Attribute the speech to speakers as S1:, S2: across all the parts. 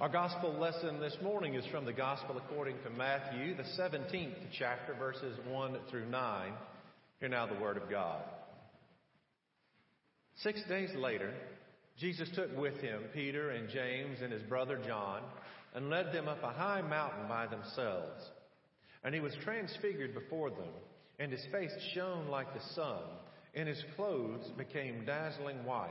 S1: Our gospel lesson this morning is from the gospel according to Matthew, the 17th chapter, verses 1 through 9. Hear now the word of God. Six days later, Jesus took with him Peter and James and his brother John and led them up a high mountain by themselves. And he was transfigured before them, and his face shone like the sun, and his clothes became dazzling white.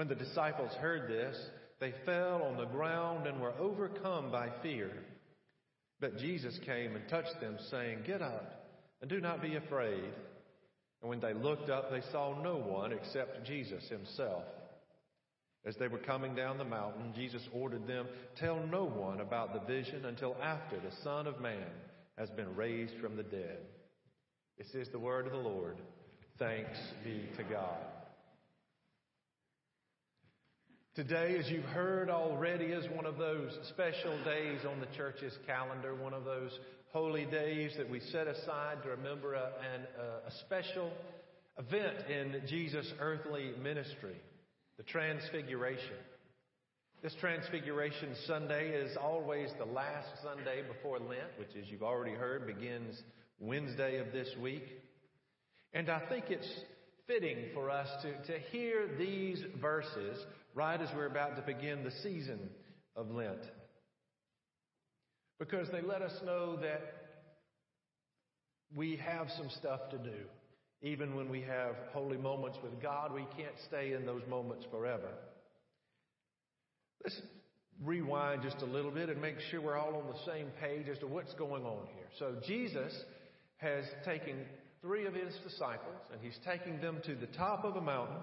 S1: When the disciples heard this, they fell on the ground and were overcome by fear. But Jesus came and touched them, saying, Get up and do not be afraid. And when they looked up, they saw no one except Jesus himself. As they were coming down the mountain, Jesus ordered them, Tell no one about the vision until after the Son of Man has been raised from the dead. This is the word of the Lord. Thanks be to God. Today, as you've heard already, is one of those special days on the church's calendar, one of those holy days that we set aside to remember a, a special event in Jesus' earthly ministry, the Transfiguration. This Transfiguration Sunday is always the last Sunday before Lent, which, as you've already heard, begins Wednesday of this week. And I think it's fitting for us to, to hear these verses right as we're about to begin the season of Lent. Because they let us know that we have some stuff to do. Even when we have holy moments with God, we can't stay in those moments forever. Let's rewind just a little bit and make sure we're all on the same page as to what's going on here. So Jesus has taken three of his disciples and he's taking them to the top of a mountain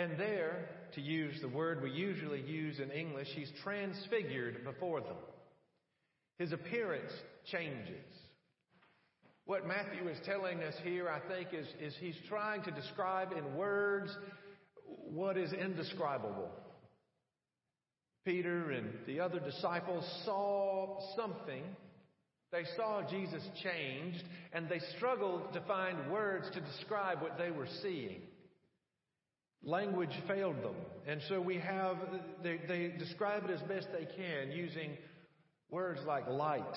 S1: and there, to use the word we usually use in English, he's transfigured before them. His appearance changes. What Matthew is telling us here, I think, is, is he's trying to describe in words what is indescribable. Peter and the other disciples saw something. They saw Jesus changed, and they struggled to find words to describe what they were seeing. Language failed them. And so we have, they, they describe it as best they can using words like light.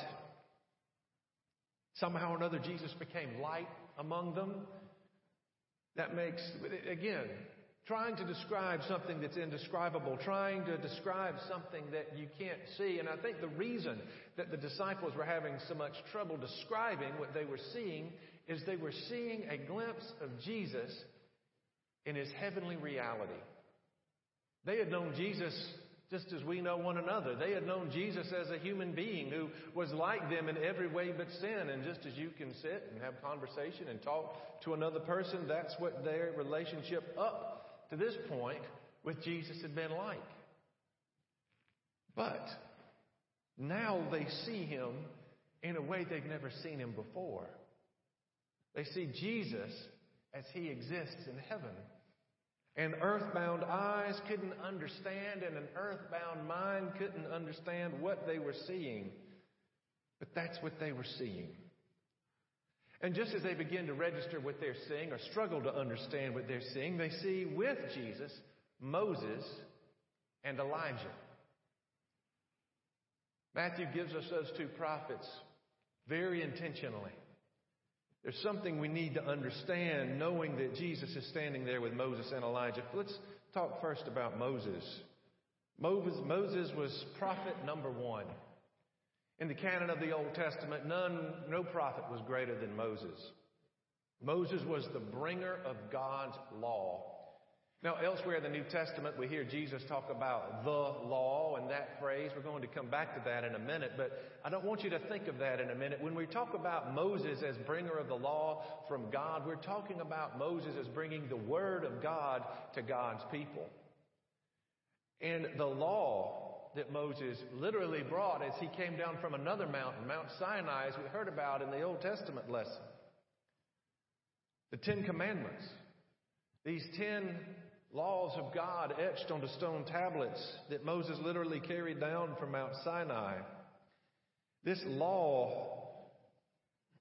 S1: Somehow or another, Jesus became light among them. That makes, again, trying to describe something that's indescribable, trying to describe something that you can't see. And I think the reason that the disciples were having so much trouble describing what they were seeing is they were seeing a glimpse of Jesus in his heavenly reality. They had known Jesus just as we know one another. They had known Jesus as a human being who was like them in every way but sin. And just as you can sit and have conversation and talk to another person, that's what their relationship up to this point with Jesus had been like. But now they see him in a way they've never seen him before. They see Jesus as he exists in heaven. And earthbound eyes couldn't understand, and an earthbound mind couldn't understand what they were seeing. But that's what they were seeing. And just as they begin to register what they're seeing or struggle to understand what they're seeing, they see with Jesus Moses and Elijah. Matthew gives us those two prophets very intentionally. There's something we need to understand knowing that Jesus is standing there with Moses and Elijah. Let's talk first about Moses. Moses was prophet number one. In the canon of the Old Testament, none, no prophet was greater than Moses. Moses was the bringer of God's law. Now, elsewhere in the New Testament, we hear Jesus talk about the law and that phrase. We're going to come back to that in a minute, but I don't want you to think of that in a minute. When we talk about Moses as bringer of the law from God, we're talking about Moses as bringing the Word of God to God's people. And the law that Moses literally brought as he came down from another mountain, Mount Sinai, as we heard about in the Old Testament lesson. The Ten Commandments. These ten laws of God etched onto stone tablets that Moses literally carried down from Mount Sinai. This law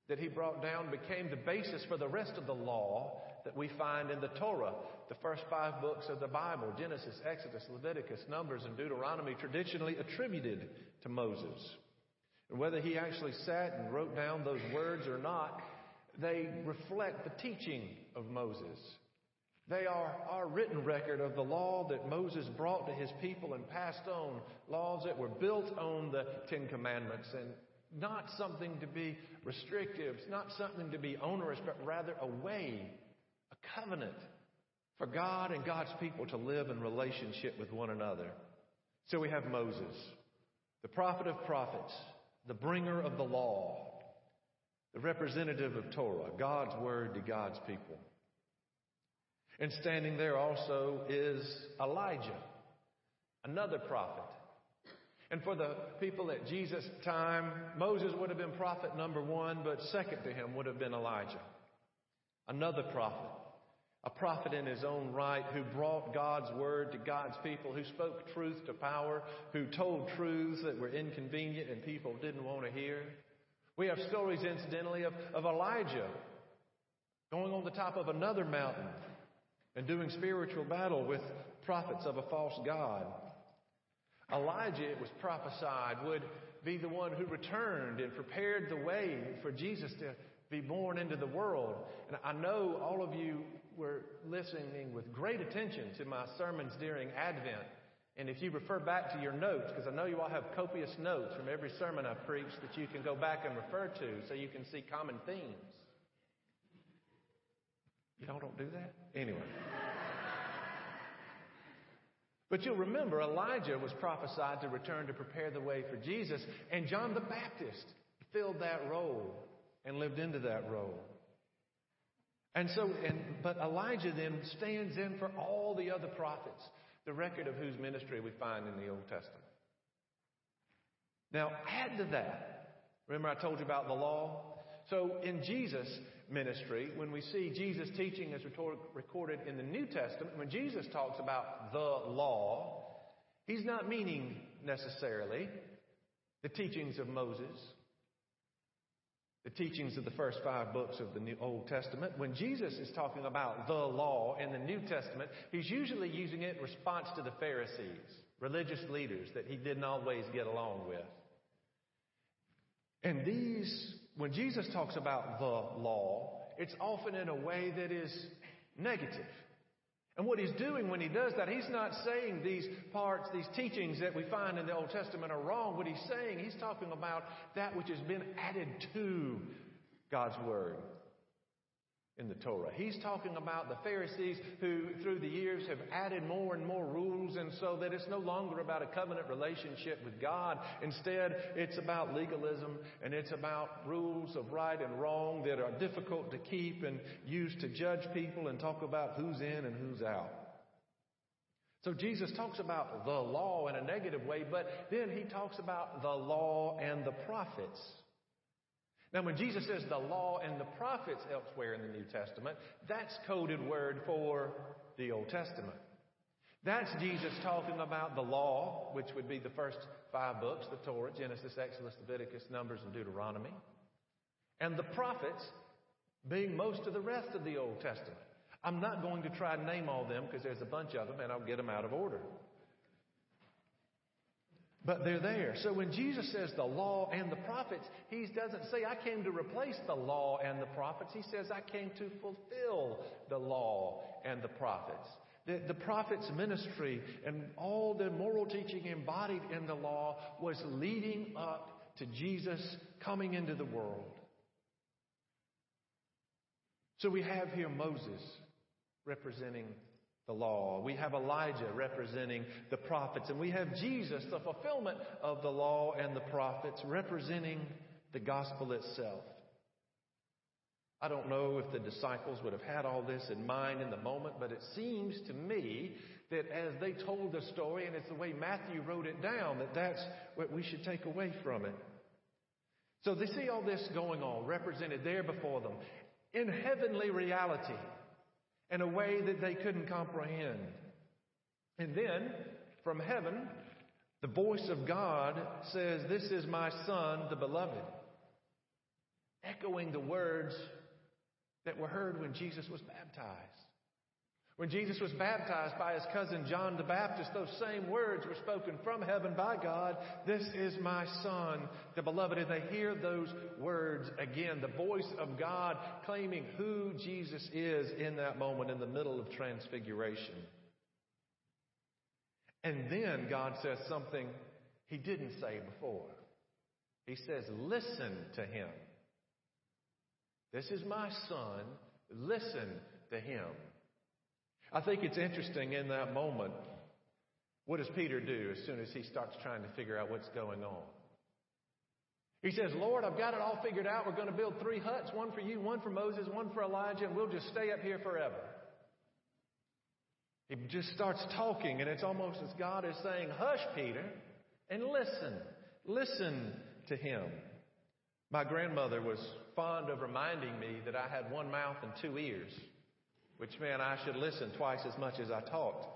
S1: that he brought down became the basis for the rest of the law that we find in the Torah, the first five books of the Bible Genesis, Exodus, Leviticus, Numbers, and Deuteronomy, traditionally attributed to Moses. And whether he actually sat and wrote down those words or not, they reflect the teaching of Moses. They are our written record of the law that Moses brought to his people and passed on, laws that were built on the Ten Commandments and not something to be restrictive, not something to be onerous, but rather a way, a covenant for God and God's people to live in relationship with one another. So we have Moses, the prophet of prophets, the bringer of the law, the representative of Torah, God's word to God's people. And standing there also is Elijah, another prophet. And for the people at Jesus' time, Moses would have been prophet number one, but second to him would have been Elijah, another prophet. A prophet in his own right who brought God's word to God's people, who spoke truth to power, who told truths that were inconvenient and people didn't want to hear. We have stories, incidentally, of, of Elijah going on the top of another mountain and doing spiritual battle with prophets of a false God. Elijah, it was prophesied, would be the one who returned and prepared the way for Jesus to be born into the world. And I know all of you were listening with great attention to my sermons during Advent. And if you refer back to your notes, because I know you all have copious notes from every sermon I've preached that you can go back and refer to so you can see common themes. Y'all don't do that? Anyway. But you'll remember Elijah was prophesied to return to prepare the way for Jesus, and John the Baptist filled that role and lived into that role. And so, and, but Elijah then stands in for all the other prophets, the record of whose ministry we find in the Old Testament. Now, add to that, remember I told you about the law? So in Jesus' ministry, when we see Jesus teaching as recorded in the New Testament, when Jesus talks about the law, he's not meaning necessarily the teachings of Moses, the teachings of the first five books of the New Old Testament. When Jesus is talking about the law in the New Testament, he's usually using it in response to the Pharisees, religious leaders that he didn't always get along with. And these when Jesus talks about the law, it's often in a way that is negative. And what he's doing when he does that, he's not saying these parts, these teachings that we find in the Old Testament are wrong. What he's saying, he's talking about that which has been added to God's Word in the Torah. He's talking about the Pharisees who, through the years, have added more and more rules, and so that it's no longer about a covenant relationship with God. Instead, it's about legalism and it's about rules of right and wrong that are difficult to keep and used to judge people and talk about who's in and who's out. So Jesus talks about the law in a negative way, but then he talks about the law and the prophets. Now, when Jesus says the law and the prophets elsewhere in the New Testament, that's coded word for the Old Testament. That's Jesus talking about the law, which would be the first five books, the Torah, Genesis, Exodus, Leviticus, Numbers, and Deuteronomy. And the prophets being most of the rest of the Old Testament. I'm not going to try to name all them because there's a bunch of them and I'll get them out of order. But they're there. So when Jesus says the law and the prophets, he doesn't say, I came to replace the law and the prophets. He says, I came to fulfill the law and the prophets. The, the prophet's ministry and all the moral teaching embodied in the law was leading up to Jesus coming into the world. So we have here Moses representing the law. We have Elijah representing the prophets, and we have Jesus, the fulfillment of the law and the prophets, representing the gospel itself. I don't know if the disciples would have had all this in mind in the moment, but it seems to me that as they told the story, and it's the way Matthew wrote it down, that that's what we should take away from it. So they see all this going on, represented there before them, in heavenly reality, in a way that they couldn't comprehend. And then, from heaven, the voice of God says, This is my Son, the beloved, echoing the words that were heard when Jesus was baptized. When Jesus was baptized by his cousin John the Baptist, those same words were spoken from heaven by God. This is my son, the beloved. And they hear those words again, the voice of God claiming who Jesus is in that moment in the middle of transfiguration. And then God says something he didn't say before. He says, Listen to him. This is my son. Listen to him. I think it's interesting in that moment. What does Peter do as soon as he starts trying to figure out what's going on? He says, Lord, I've got it all figured out. We're going to build three huts one for you, one for Moses, one for Elijah, and we'll just stay up here forever. He just starts talking, and it's almost as God is saying, Hush, Peter, and listen. Listen to him. My grandmother was fond of reminding me that I had one mouth and two ears, which meant I should listen twice as much as I talked.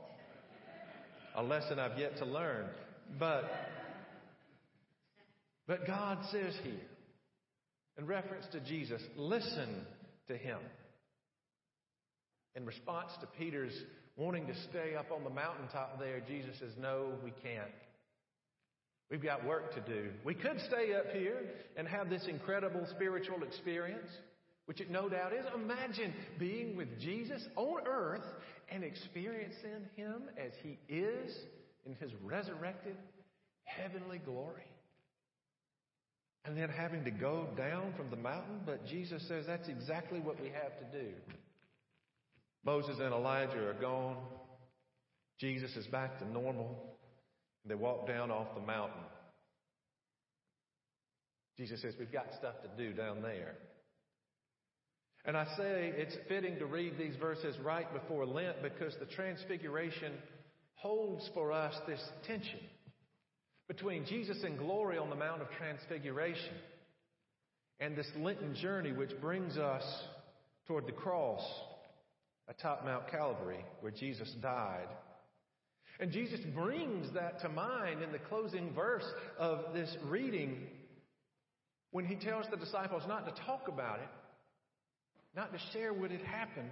S1: A lesson I've yet to learn. But, but God says here, in reference to Jesus, listen to him. In response to Peter's wanting to stay up on the mountaintop there, Jesus says, No, we can't. We've got work to do. We could stay up here and have this incredible spiritual experience, which it no doubt is. Imagine being with Jesus on earth and experiencing Him as He is in His resurrected heavenly glory. And then having to go down from the mountain, but Jesus says that's exactly what we have to do. Moses and Elijah are gone. Jesus is back to normal. They walk down off the mountain. Jesus says, We've got stuff to do down there. And I say it's fitting to read these verses right before Lent because the Transfiguration holds for us this tension between Jesus in glory on the Mount of Transfiguration and this Lenten journey which brings us toward the cross atop Mount Calvary where Jesus died. And Jesus brings that to mind in the closing verse of this reading when he tells the disciples not to talk about it, not to share what had happened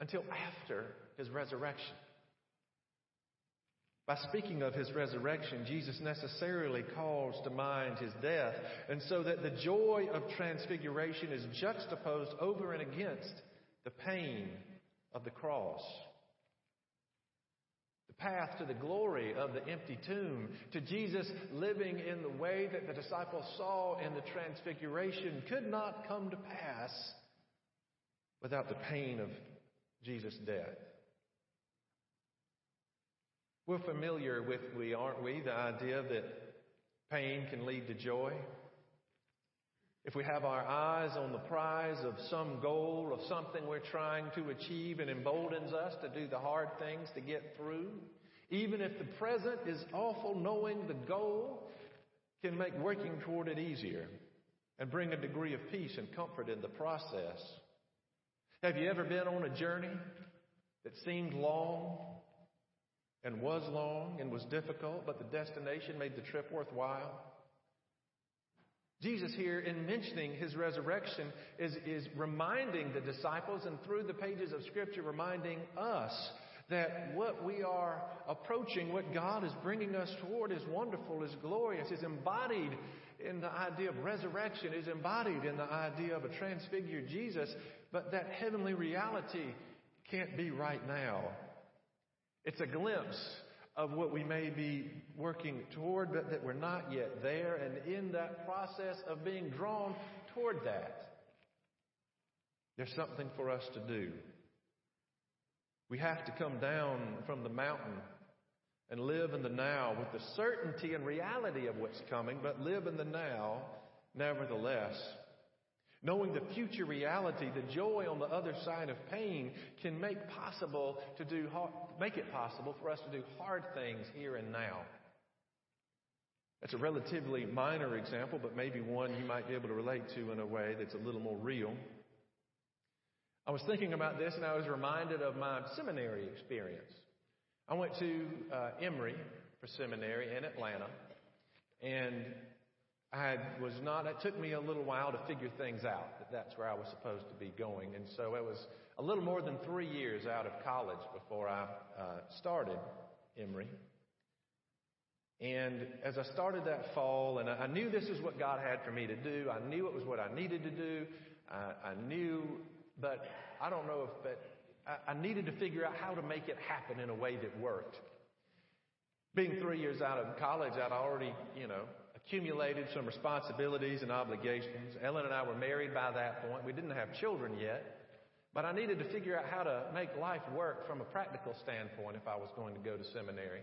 S1: until after his resurrection. By speaking of his resurrection, Jesus necessarily calls to mind his death, and so that the joy of transfiguration is juxtaposed over and against the pain of the cross. The path to the glory of the empty tomb, to Jesus living in the way that the disciples saw in the transfiguration, could not come to pass without the pain of Jesus' death. We're familiar with, we aren't we, the idea that pain can lead to joy. If we have our eyes on the prize of some goal, of something we're trying to achieve, and emboldens us to do the hard things to get through, even if the present is awful, knowing the goal can make working toward it easier and bring a degree of peace and comfort in the process. Have you ever been on a journey that seemed long and was long and was difficult, but the destination made the trip worthwhile? Jesus here, in mentioning his resurrection, is, is reminding the disciples and through the pages of Scripture, reminding us that what we are approaching, what God is bringing us toward, is wonderful, is glorious, is embodied in the idea of resurrection, is embodied in the idea of a transfigured Jesus, but that heavenly reality can't be right now. It's a glimpse of what we may be working toward, but that we're not yet there, and in that process of being drawn toward that, there's something for us to do. We have to come down from the mountain and live in the now with the certainty and reality of what's coming, but live in the now nevertheless. Knowing the future reality, the joy on the other side of pain can make possible to do make it possible for us to do hard things here and now. That's a relatively minor example, but maybe one you might be able to relate to in a way that's a little more real. I was thinking about this and I was reminded of my seminary experience. I went to uh, Emory for seminary in Atlanta, and I was not, it took me a little while to figure things out that that's where I was supposed to be going. And so it was a little more than three years out of college before I uh, started Emory. And as I started that fall, and I knew this is what God had for me to do, I knew it was what I needed to do. I, I knew, but I don't know if, but I, I needed to figure out how to make it happen in a way that worked. Being three years out of college, I'd already, you know, accumulated some responsibilities and obligations. Ellen and I were married by that point. We didn't have children yet, but I needed to figure out how to make life work from a practical standpoint if I was going to go to seminary.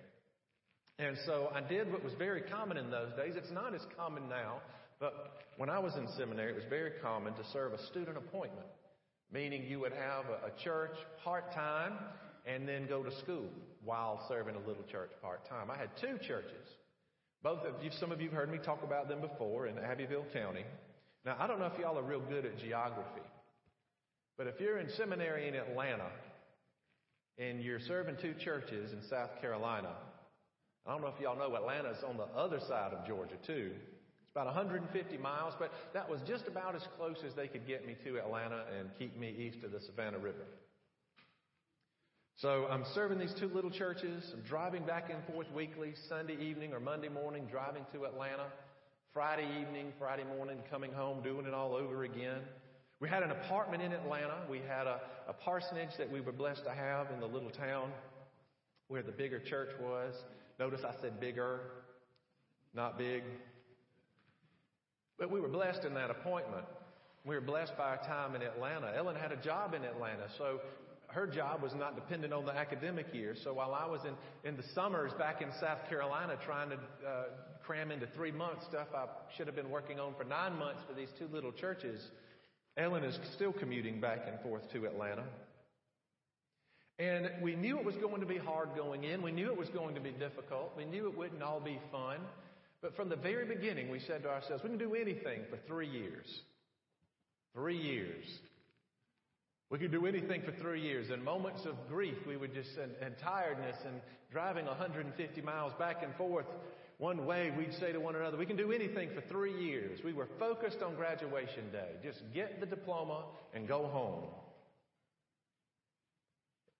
S1: And so I did what was very common in those days. It's not as common now, but when I was in seminary, it was very common to serve a student appointment, meaning you would have a, church part time and then go to school while serving a little church part time. I had two churches both of you, some of you have heard me talk about them before in Abbeville County. Now, I don't know if y'all are real good at geography, but if you're in seminary in Atlanta and you're serving two churches in South Carolina, I don't know if y'all know Atlanta's on the other side of Georgia too. It's about 150 miles, but that was just about as close as they could get me to Atlanta and keep me east of the Savannah River. So I'm serving these two little churches. I'm driving back and forth weekly, Sunday evening or Monday morning, driving to Atlanta. Friday evening, Friday morning, coming home, doing it all over again. We had an apartment in Atlanta. We had a, a parsonage that we were blessed to have in the little town where the bigger church was. Notice I said bigger, not big. But we were blessed in that appointment. We were blessed by our time in Atlanta. Ellen had a job in Atlanta, so her job was not dependent on the academic year. So while I was in, in the summers back in South Carolina trying to uh, cram into three months stuff I should have been working on for nine months for these two little churches, Ellen is still commuting back and forth to Atlanta. And we knew it was going to be hard going in. We knew it was going to be difficult. We knew it wouldn't all be fun. But from the very beginning, we said to ourselves, we can do anything for three years. Three years. We could do anything for three years. In moments of grief, we would just, and, and tiredness and driving 150 miles back and forth one way, we'd say to one another, we can do anything for three years. We were focused on graduation day. Just get the diploma and go home.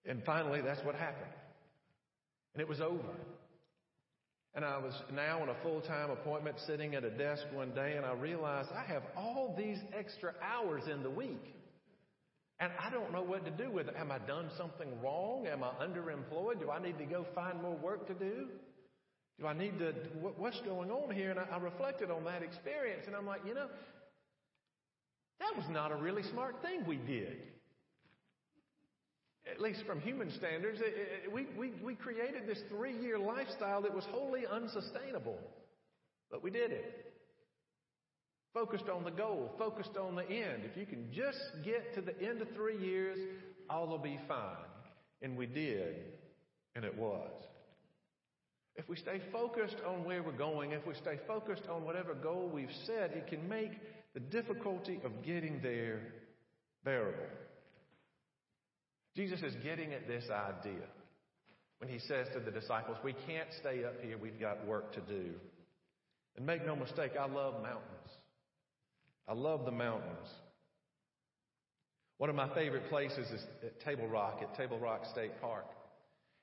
S1: And finally, that's what happened. And it was over. And I was now on a full-time appointment sitting at a desk one day and I realized I have all these extra hours in the week. And I don't know what to do with it. Am I done something wrong? Am I underemployed? Do I need to go find more work to do? Do I need to, what's going on here? And I, reflected on that experience and I'm like, you know, that was not a really smart thing we did. At least from human standards, it, it, we, we, we created this three year lifestyle that was wholly unsustainable. But we did it focused on the goal, focused on the end. If you can just get to the end of three years, all will be fine. And we did, and it was. If we stay focused on where we're going, if we stay focused on whatever goal we've set, it can make the difficulty of getting there bearable. Jesus is getting at this idea when he says to the disciples, We can't stay up here, we've got work to do. And make no mistake, I love mountains. I love the mountains. One of my favorite places is at Table Rock, at Table Rock State Park.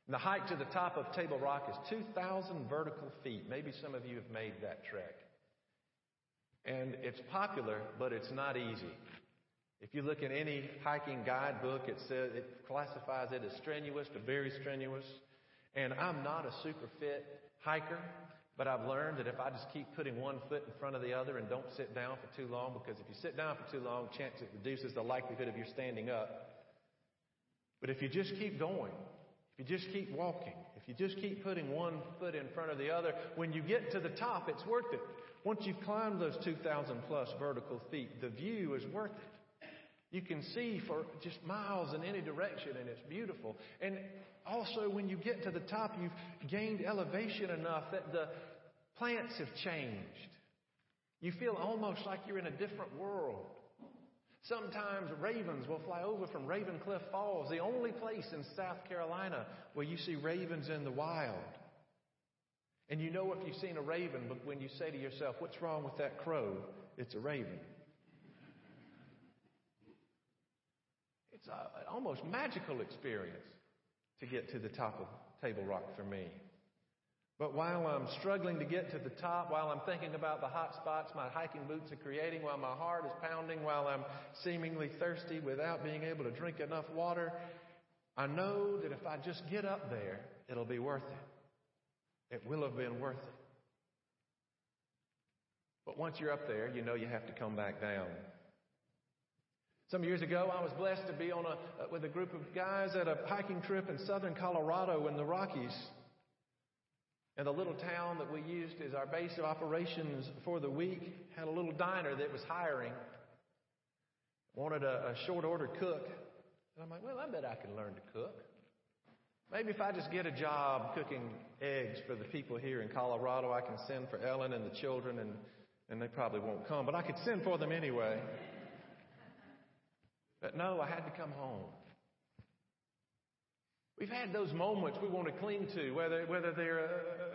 S1: And the hike to the top of Table Rock is 2,000 vertical feet. Maybe some of you have made that trek. And it's popular, but it's not easy. If you look at any hiking guidebook, it says it classifies it as strenuous to very strenuous. And I'm not a super fit hiker. But I've learned that if I just keep putting one foot in front of the other and don't sit down for too long, because if you sit down for too long, chance it reduces the likelihood of you standing up. But if you just keep going, if you just keep walking, If you just keep putting one foot in front of the other, when you get to the top, it's worth it. Once you've climbed those 2,000 plus vertical feet, the view is worth it. You can see for just miles in any direction, and it's beautiful. And also, when you get to the top, you've gained elevation enough that the plants have changed. You feel almost like you're in a different world. Sometimes ravens will fly over from Ravencliff Falls, the only place in South Carolina where you see ravens in the wild. And you know if you've seen a raven, but when you say to yourself, What's wrong with that crow? It's a raven. It's uh, an almost magical experience to get to the top of Table Rock for me. But while I'm struggling to get to the top, while I'm thinking about the hot spots my hiking boots are creating, while my heart is pounding, while I'm seemingly thirsty without being able to drink enough water, I know that if I just get up there, it'll be worth it. It will have been worth it. But once you're up there, you know you have to come back down. Some years ago, I was blessed to be on a, uh, with a group of guys at a hiking trip in southern Colorado in the Rockies. And the little town that we used as our base of operations for the week had a little diner that was hiring. Wanted a, a short order cook. And I'm like, well, I bet I can learn to cook. Maybe if I just get a job cooking eggs for the people here in Colorado, I can send for Ellen and the children, and, and they probably won't come, but I could send for them anyway. But no, I had to come home. We've had those moments we want to cling to, whether, whether they're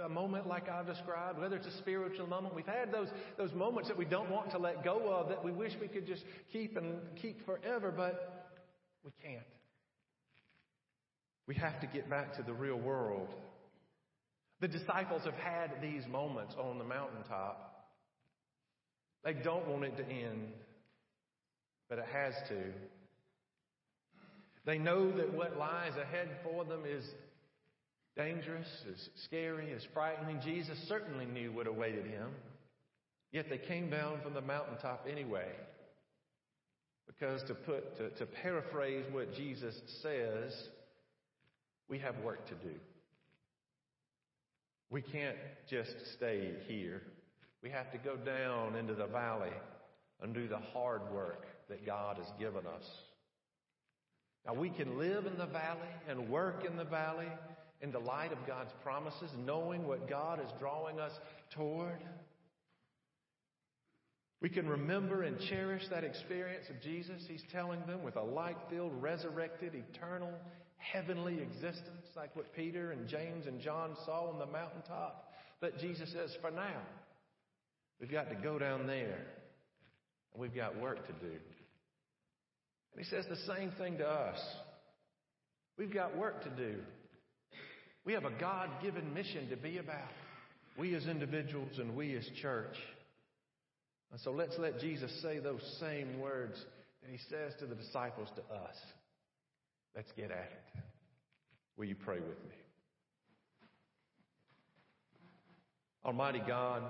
S1: a, a, moment like I've described, whether it's a spiritual moment. We've had those, those moments that we don't want to let go of, that we wish we could just keep and keep forever, but we can't. We have to get back to the real world. The disciples have had these moments on the mountaintop. They don't want it to end, but it has to. They know that what lies ahead for them is dangerous, is scary, is frightening. Jesus certainly knew what awaited him. Yet they came down from the mountaintop anyway. Because to put, to, to paraphrase what Jesus says, we have work to do. We can't just stay here. We have to go down into the valley and do the hard work that God has given us. Now, we can live in the valley and work in the valley in the light of God's promises, knowing what God is drawing us toward. We can remember and cherish that experience of Jesus. He's telling them with a light filled, resurrected, eternal, heavenly existence, like what Peter and James and John saw on the mountaintop. But Jesus says, for now, we've got to go down there and we've got work to do. And he says the same thing to us. We've got work to do. We have a God given mission to be about. We as individuals and we as church. And so let's let Jesus say those same words that he says to the disciples to us. Let's get at it. Will you pray with me? Almighty God,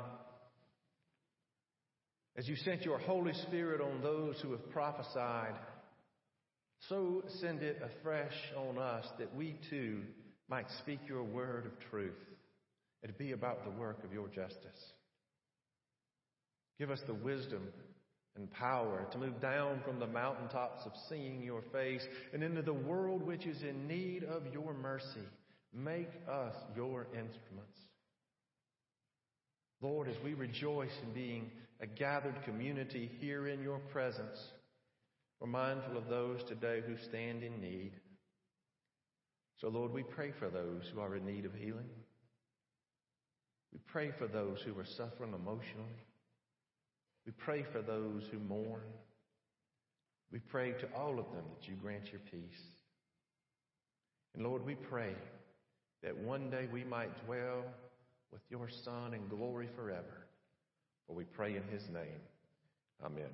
S1: as you sent your Holy Spirit on those who have prophesied, so send it afresh on us that we too might speak your word of truth and be about the work of your justice. Give us the wisdom and power to move down from the mountaintops of seeing your face and into the world which is in need of your mercy. Make us your instruments. Lord, as we rejoice in being a gathered community here in your presence, we're mindful of those today who stand in need. So, Lord, we pray for those who are in need of healing. We pray for those who are suffering emotionally. We pray for those who mourn. We pray to all of them that you grant your peace. And Lord, we pray that one day we might dwell with your Son in glory forever. For we pray in his name. Amen.